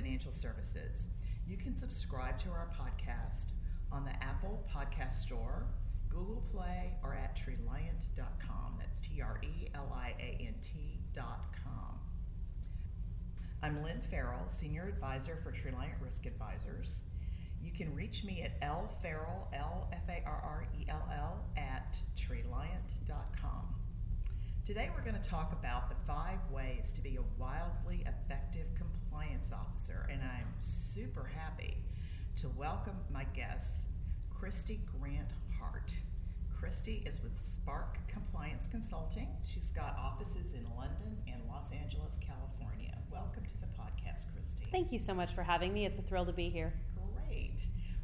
financial services. You can subscribe to our podcast on the Apple Podcast Store, Google Play, or at treliant.com. That's T R E L I A N T.com. I'm Lyn Farrell, Senior Advisor for Treliant Risk Advisors. You can reach me at lfarrell, L F A R R E L L, at treliant.com. Today we're going to talk about the five ways to be a wildly effective officer, and I'm super happy to welcome my guest, Kristy Grant Hart. Kristy is with Spark Compliance Consulting. She's got offices in London and Los Angeles, California. Welcome to the podcast, Kristy. Thank you so much for having me. It's a thrill to be here.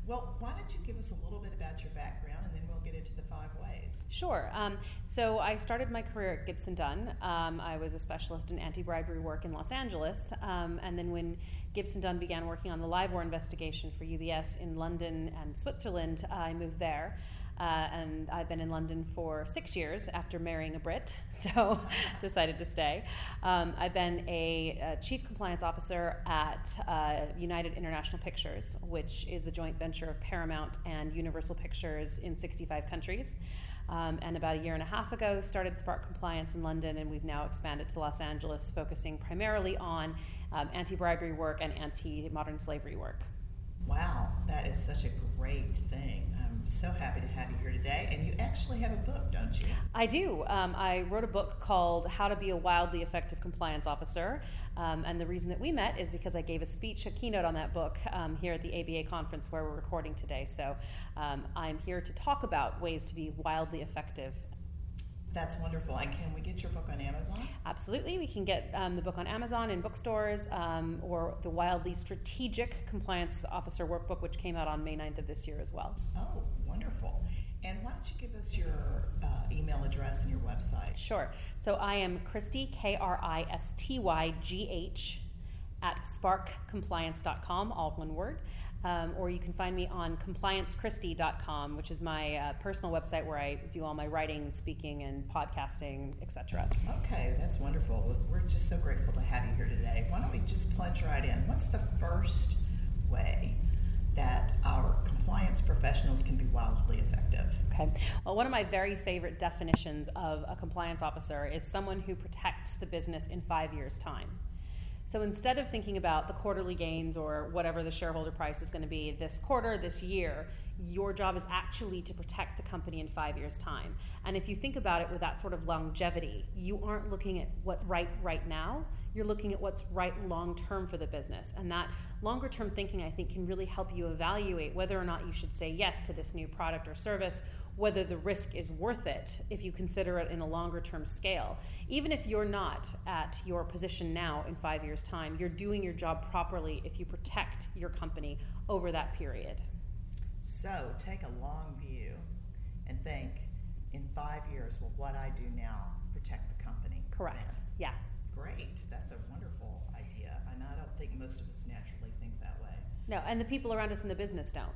Well, why don't you give us a little bit about your background and then we'll get into the five ways. Sure. Um, so I started my career at Gibson Dunn. Um, I was a specialist in anti bribery work in Los Angeles. Um, and then when Gibson Dunn began working on the LIBOR investigation for UBS in London and Switzerland, I moved there. Uh, and I've been in London for six years after marrying a Brit, so decided to stay. Um, I've been a, a, chief compliance officer at uh, United International Pictures, which is the joint venture of Paramount and Universal Pictures in 65 countries. Um, and about a year and a half ago, started Spark Compliance in London, and we've now expanded to Los Angeles, focusing primarily on um, anti bribery work and anti modern slavery work. Wow, that is such a great thing so happy to have you here today. And you actually have a book, don't you? I do. Um, I wrote a book called How to Be a Wildly Effective Compliance Officer. Um, and the reason that we met is because I gave a speech, a keynote on that book um, here at the ABA conference where we're recording today. So um, I'm here to talk about ways to be wildly effective that's wonderful. And can we get your book on Amazon? Absolutely. We can get um, the book on Amazon in bookstores um, or the Wildly Strategic Compliance Officer Workbook, which came out on May 9th of this year as well. Oh, wonderful. And why don't you give us your uh, email address and your website? Sure. So I am Kristy, K R I S T Y G H, at sparkcompliance.com, all one word. Um, or you can find me on compliancekristy.com, which is my uh, personal website where I do all my writing, speaking, and podcasting, etc. Okay, that's wonderful. We're just so grateful to have you here today. Why don't we just plunge right in? What's the first way that our compliance professionals can be wildly effective? Okay. Well, one of my very favorite definitions of a compliance officer is someone who protects the business in five years' time. So instead of thinking about the quarterly gains or whatever the shareholder price is going to be this quarter, this year, your job is actually to protect the company in five years' time. And if you think about it with that sort of longevity, you aren't looking at what's right right now, you're looking at what's right long term for the business. And that longer term thinking, I think, can really help you evaluate whether or not you should say yes to this new product or service whether the risk is worth it if you consider it in a longer term scale. Even if you're not at your position now in five years' time, you're doing your job properly if you protect your company over that period. So take a long view and think in five years, will what I do now protect the company? Correct. Yeah. Great. That's a wonderful idea. And I don't think most of us naturally think that way. No, and the people around us in the business don't.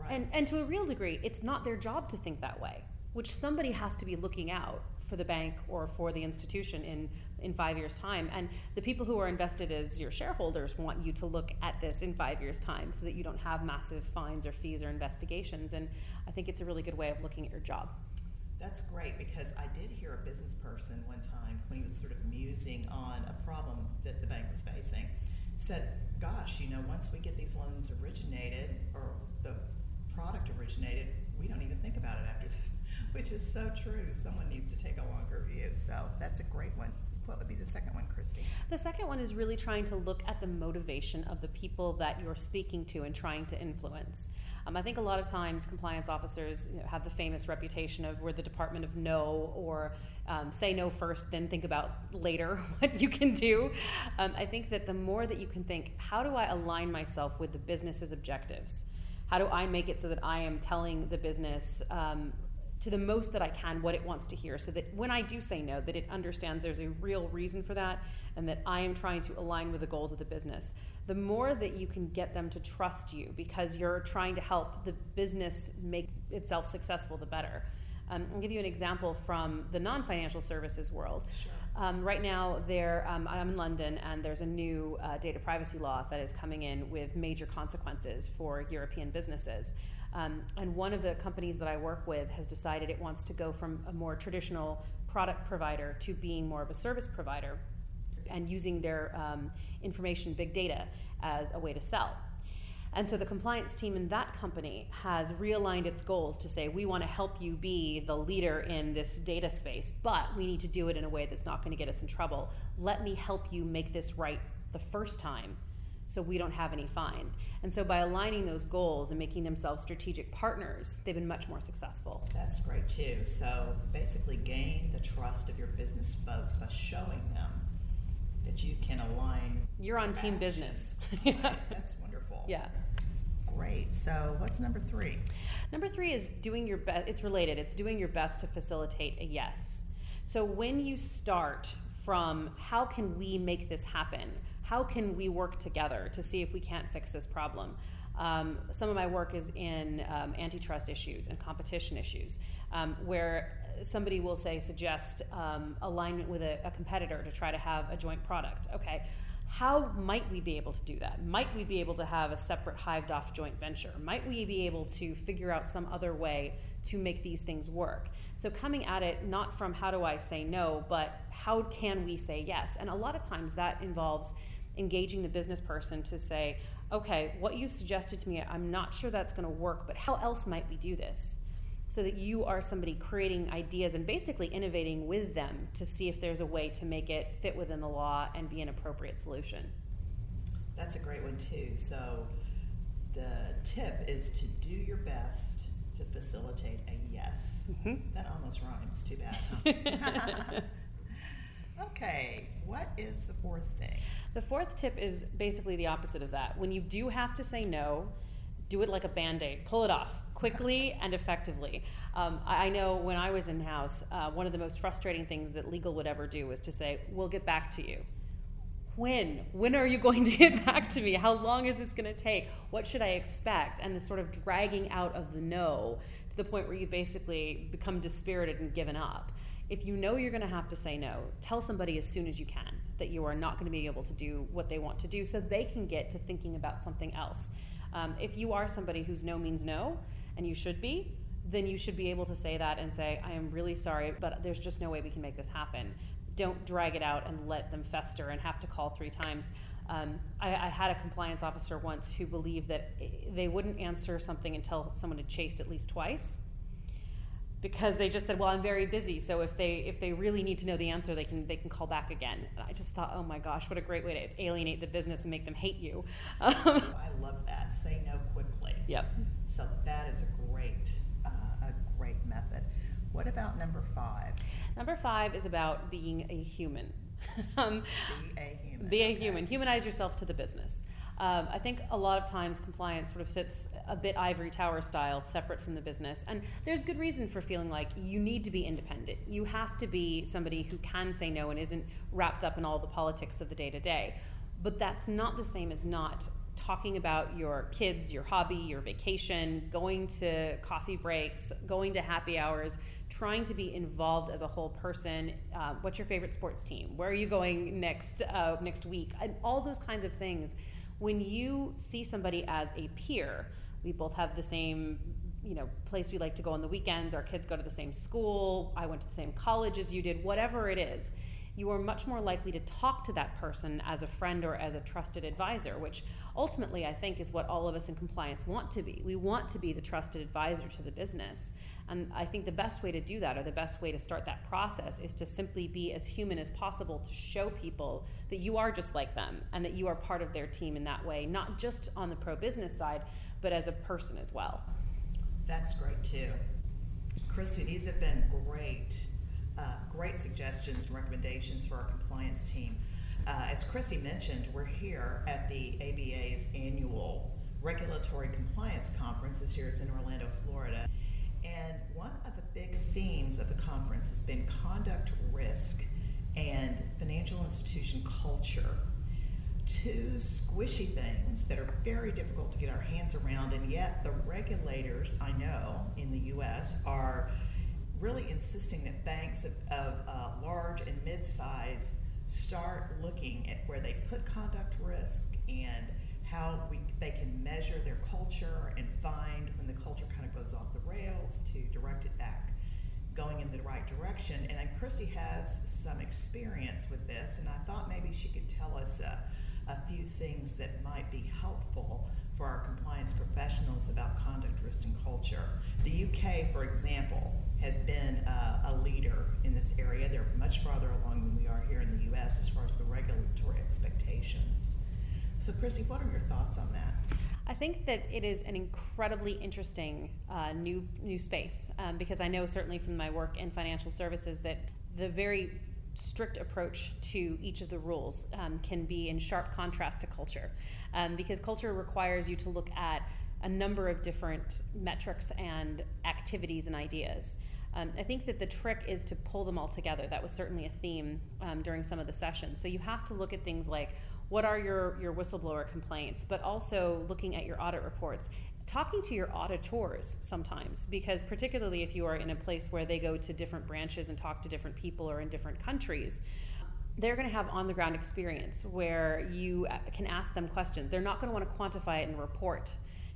Right. And, and to a real degree, it's not their job to think that way, which somebody has to be looking out for the bank or for the institution in, in five years' time. And the people who are invested as your shareholders want you to look at this in five years' time so that you don't have massive fines or fees or investigations. And I think it's a really good way of looking at your job. That's great because I did hear a business person one time when he was sort of musing on a problem that the bank was facing said, Gosh, you know, once we get these loans originated or the product originated, we don't even think about it after that, which is so true. Someone needs to take a longer view. So that's a great one. What would be the second one, Kristy? The second one is really trying to look at the motivation of the people that you're speaking to and trying to influence. Um, I think a lot of times compliance officers you know, have the famous reputation of we're the Department of No or um, say no first, then think about later what you can do. Um, I think that the more that you can think, how do I align myself with the business's objectives? How do I make it so that I am telling the business um, to the most that I can what it wants to hear so that when I do say no, that it understands there's a real reason for that and that I am trying to align with the goals of the business. the more that you can get them to trust you because you're trying to help the business make itself successful, the better. Um, I'll give you an example from the non financial services world. Sure. Um, right now, there, um, I'm in London, and there's a new uh, data privacy law that is coming in with major consequences for European businesses. Um, and one of the companies that I work with has decided it wants to go from a more traditional product provider to being more of a service provider and using their um, information, big data, as a way to sell. And so the compliance team in that company has realigned its goals to say, we want to help you be the leader in this data space, but we need to do it in a way that's not going to get us in trouble. Let me help you make this right the first time so we don't have any fines. And so by aligning those goals and making themselves strategic partners, they've been much more successful. That's great too. So basically, gain the trust of your business folks by showing them that you can align. You're on team business. That's wonderful. Yeah. Great. So what's number three? Number three is doing your best. It's related. It's doing your best to facilitate a yes. So when you start from how can we make this happen? how can we work together to see if we can't fix this problem? Um, some of my work is in um, antitrust issues and competition issues, um, where somebody will say suggest um, alignment with a, a, competitor to try to have a joint product. Okay, how might we be able to do that? Might we be able to have a separate hived off joint venture? Might we be able to figure out some other way to make these things work? So coming at it not from how do I say no, but how can we say yes? And a lot of times that involves engaging the business person to say, okay, what you've suggested to me, I'm not sure that's going to work, but how else might we do this? So that you are somebody creating ideas and basically innovating with them to see if there's a way to make it fit within the law and be an appropriate solution. That's a great one, too. So the tip is to do your best to facilitate a yes. Mm-hmm. That almost rhymes. Too bad. Huh? okay, what is the fourth thing? The fourth tip is basically the opposite of that. When you do have to say no, do it like a band aid, pull it off quickly and effectively. Um, I know when I was in house, uh, one of the most frustrating things that legal would ever do was to say, We'll get back to you. When? When are you going to get back to me? How long is this going to take? What should I expect? And the sort of dragging out of the no to the point where you basically become dispirited and given up. If you know you're going to have to say no, tell somebody as soon as you can that you are not going to be able to do what they want to do so they can get to thinking about something else. Um, if you are somebody whose no means no, and you should be, then you should be able to say that and say, I am really sorry, but there's just no way we can make this happen. Don't drag it out and let them fester and have to call three times. Um, I, I, had a compliance officer once who believed that they wouldn't answer something until someone had chased at least twice because they just said, "Well, I'm very busy, so if they if they really need to know the answer, they can they can call back again." And I just thought, "Oh my gosh, what a great way to alienate the business and make them hate you." Um, I love that. Say no quickly. Yep. So that is a great uh, a great method. What about number five? Number five is about being a human. um, be a human. Be a okay. human. Humanize yourself to the business. Um, I think a lot of times compliance sort of sits a bit ivory tower style, separate from the business. And there's good reason for feeling like you need to be independent. You have to be somebody who can say no and isn't wrapped up in all the politics of the day to day. But that's not the same as not talking about your kids, your hobby, your vacation, going to coffee breaks, going to happy hours, trying to be involved as a whole person. Uh, what's your favorite sports team? Where are you going next uh, next week? And all those kinds of things when you see somebody as a peer, we both have the same you know place we like to go on the weekends our kids go to the same school i went to the same college as you did whatever it is you are much more likely to talk to that person as a friend or as a trusted advisor which ultimately i think is what all of us in compliance want to be. We want to be the trusted advisor to the business and I think the best way to do that, or the best way to start that process, is to simply be as human as possible to show people that you are just like them and that you are part of their team in that way, not just on the pro business side, but as a person as well. That's great too. Kristy, these have been great, uh, great suggestions and recommendations for our compliance team. Uh, as Kristy mentioned, we're here at the ABA's annual Regulatory Compliance Conference this year. It's in Orlando, Florida. And one of the big themes of the conference has been conduct risk and financial institution culture. Two squishy things that are very difficult to get our hands around, and yet the regulators I know in the U.S. are really insisting that banks of, of uh, large and mid-size start looking at where they put conduct risk and how we, they can measure their culture and find when the culture kind of goes off the rails to direct it back going in the right direction. And Kristy has some experience with this, and I thought maybe she could tell us a, a few things that might be helpful for our compliance professionals about conduct risk and culture. The UK, for example, has been uh, a leader in this area. They're much farther along than we are here in the US as far as the regulatory expectations. So, Kristy, what are your thoughts on that? I think that it is an incredibly interesting uh, new new space um, because I know certainly from my work in financial services that the very strict approach to each of the rules um, can be in sharp contrast to culture um, because culture requires you to look at a number of different metrics and activities and ideas. Um, I think that the trick is to pull them all together. That was certainly a theme um, during some of the sessions. So you have to look at things like what are your, your whistleblower complaints, but also looking at your audit reports. Talking to your auditors sometimes, because particularly if you are in a place where they go to different branches and talk to different people or in different countries, they're going to have on the ground experience where you uh, can ask them questions. They're not going to want to quantify it in a report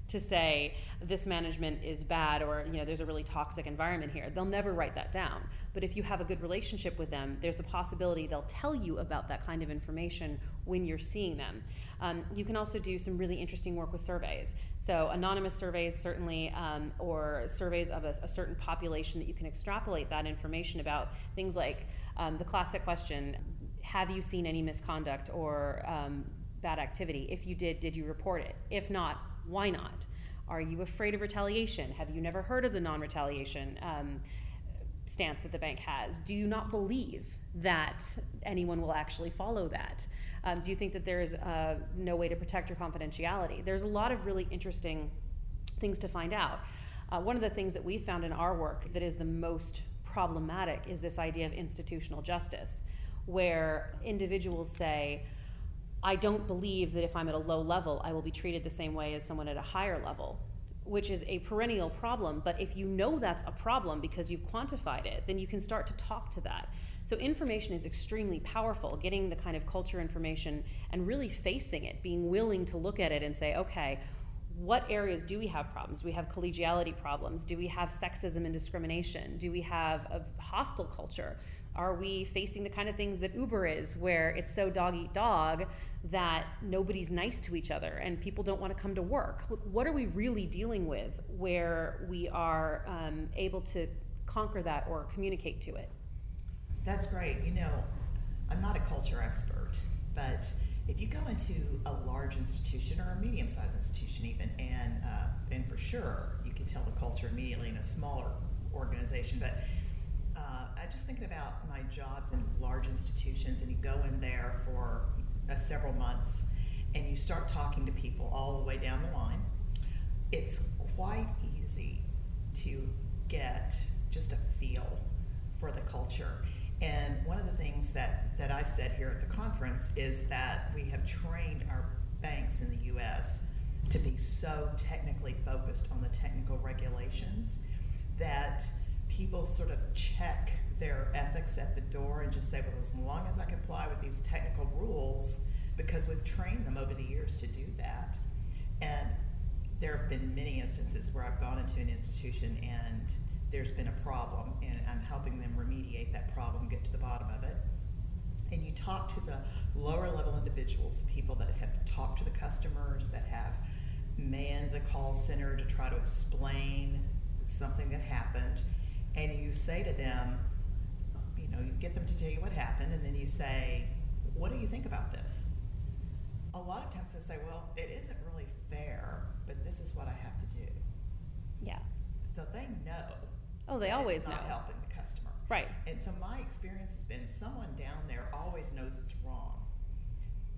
to say this management is bad or you know there's a really toxic environment here. They'll never write that down. But if you have a good relationship with them there's the possibility they'll tell you about that kind of information when you're seeing them. Um, you can also do some really interesting work with surveys so anonymous surveys certainly um, or surveys of a, a, certain population that you can extrapolate that information about things like um, the classic question have you seen any misconduct or um, bad activity if you did did you report it if not why not? Are you afraid of retaliation? Have you never heard of the non retaliation um, stance that the bank has? Do you not believe that anyone will actually follow that? Um, do you think that there's uh, no way to protect your confidentiality? There's a lot of really interesting things to find out. Uh, one of the things that we found in our work that is the most problematic is this idea of institutional justice, where individuals say, I don't believe that if I'm at a low level, I will be treated the same way as someone at a higher level, which is a perennial problem. But if you know that's a problem because you've quantified it, then you can start to talk to that. So, information is extremely powerful, getting the kind of culture information and really facing it, being willing to look at it and say, okay, what areas do we have problems? Do we have collegiality problems? Do we have sexism and discrimination? Do we have a hostile culture? Are we facing the kind of things that Uber is, where it's so dog eat dog that nobody's nice to each other and people don't want to come to work? What are we really dealing with where we are um, able to conquer that or communicate to it? That's great. You know, I'm not a culture expert, but if you go into a large institution or a medium-sized institution, even, and uh, and for sure you can tell the culture immediately in a smaller organization, but uh, I just thinking about my jobs in large institutions, and you go in there for uh, several months, and you start talking to people all the way down the line. It's quite easy to get just a feel for the culture. And one of the things that, that I've said here at the conference is that we have trained our banks in the US to be so technically focused on the technical regulations that people sort of check their ethics at the door and just say, well, as long as I comply with these technical rules, because we've trained them over the years to do that. And there have been many instances where I've gone into an institution and there's been a problem, and I'm helping them remediate that problem, get to the bottom of it. And you talk to the lower level individuals, the people that have talked to the customers, that have manned the call center to try to explain something that happened and you say to them, you know, you get them to tell you what happened, and then you say, what do you think about this? A lot of times they say, well, it isn't really fair, but this is what I have to do. Yeah. So they know. Oh, they always it's know. Not helping the customer. Right. And so my experience has been someone down there always knows it's wrong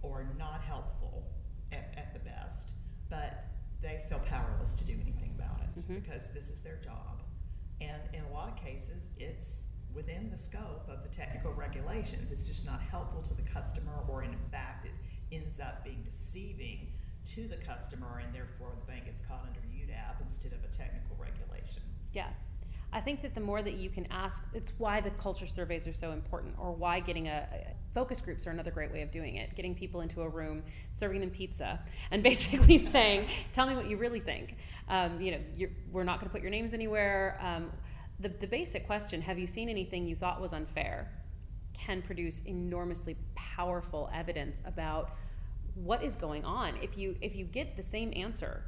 or not helpful at, at the best, but they feel powerless to do anything about it mm-hmm. because this is their job and in a lot of cases, it's within the scope of the technical regulations. It's just not helpful to the customer, or in fact, it ends up being deceiving to the customer, and therefore the bank gets caught under UDAP instead of a technical regulation. Yeah. I think that the more that you can ask, it's why the culture surveys are so important, or why getting a, focus groups are another great way of doing it. Getting people into a room, serving them pizza, and basically saying, "Tell me what you really think." Um, you know, we're not going to put your names anywhere. Um, the, the basic question: Have you seen anything you thought was unfair? Can produce enormously powerful evidence about what is going on. If you if you get the same answer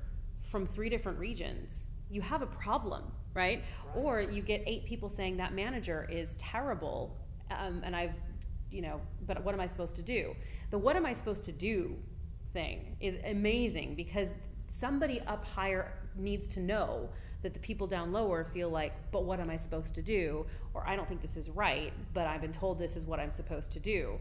from three different regions, you have a problem? Right? Or you get eight people saying that manager is terrible, um, and I've, you know, but what am I supposed to do? The what am I supposed to do thing is amazing because somebody up higher needs to know that the people down lower feel like, but what am I supposed to do? Or I don't think this is right, but I've been told this is what I'm supposed to do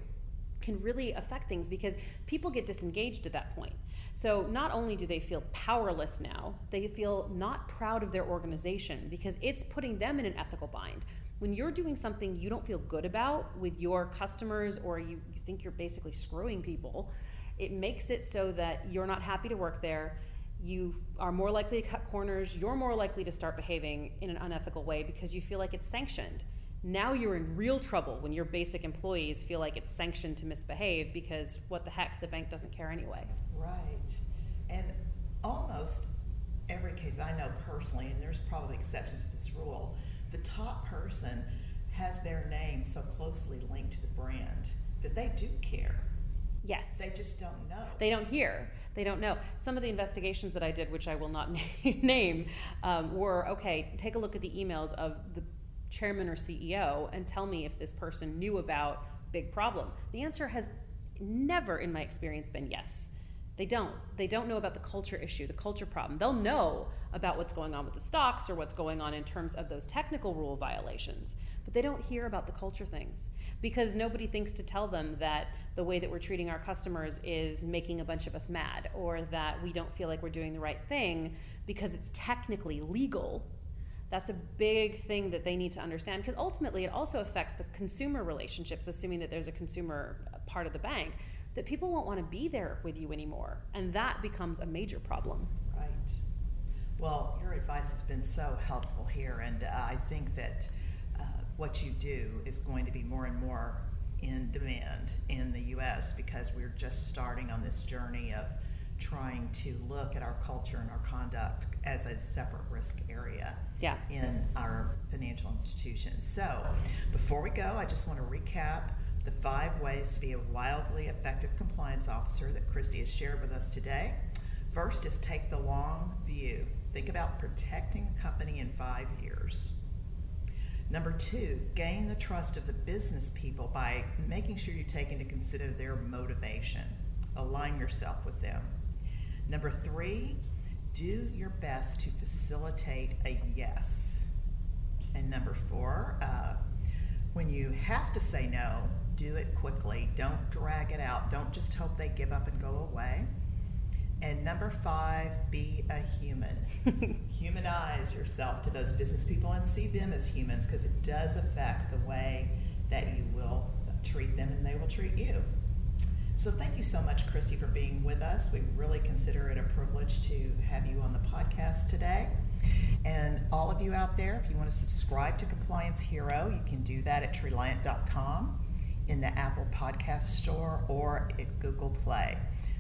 can really affect things because people get disengaged at that point. So not only do they feel powerless now, they feel not proud of their organization because it's putting them in an ethical bind. When you're doing something you don't feel good about with your customers or you, you think you're basically screwing people, it makes it so that you're not happy to work there. You are more likely to cut corners. You're more likely to start behaving in an unethical way because you feel like it's sanctioned. Now you're in real trouble when your basic employees feel like it's sanctioned to misbehave because what the heck, the bank doesn't care anyway. Right. And almost every case I know personally, and there's probably exceptions to this rule, the top person has their name so closely linked to the brand that they do care. Yes. They just don't know. They don't hear. They don't know. Some of the investigations that I did, which I will not name, um, were okay, take a look at the emails of the chairman or CEO and tell me if this person knew about big problem? The answer has never, in my experience, been yes. They don't. They don't know about the culture issue, the culture problem. They'll know about what's going on with the stocks or what's going on in terms of those technical rule violations, but they don't hear about the culture things because nobody thinks to tell them that the way that we're treating our customers is making a bunch of us mad or that we don't feel like we're doing the right thing because it's technically legal that's a big thing that they need to understand because ultimately it also affects the consumer relationships, assuming that there's a consumer part of the bank, that people won't want to be there with you anymore. And that becomes a major problem. Right. Well, your advice has been so helpful here, and uh, I think that uh, what you do is going to be more and more in demand in the U.S. because we're just starting on this journey of trying to look at our culture and our conduct as a separate risk area yeah. in our financial institutions. So, before we go, I just want to recap the five ways to be a wildly effective compliance officer that Kristy has shared with us today. First is take the long view. Think about protecting a company in five years. Number two, gain the trust of the business people by making sure you take into consider their motivation. Align yourself with them. Number three, do your best to facilitate a yes. And number four, uh, when you have to say no, do it quickly. Don't drag it out. Don't just hope they give up and go away. And number five, be a human. Humanize yourself to those business people and see them as humans because it does affect the way that you will treat them and they will treat you. So thank you so much, Kristy, for being with us. We really consider it a privilege to have you on the podcast today. And all of you out there, if you want to subscribe to Compliance Hero, you can do that at treliant.com, in the Apple Podcast Store, or at Google Play.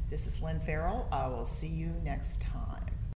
This is Lyn Farrell. I will see you next time.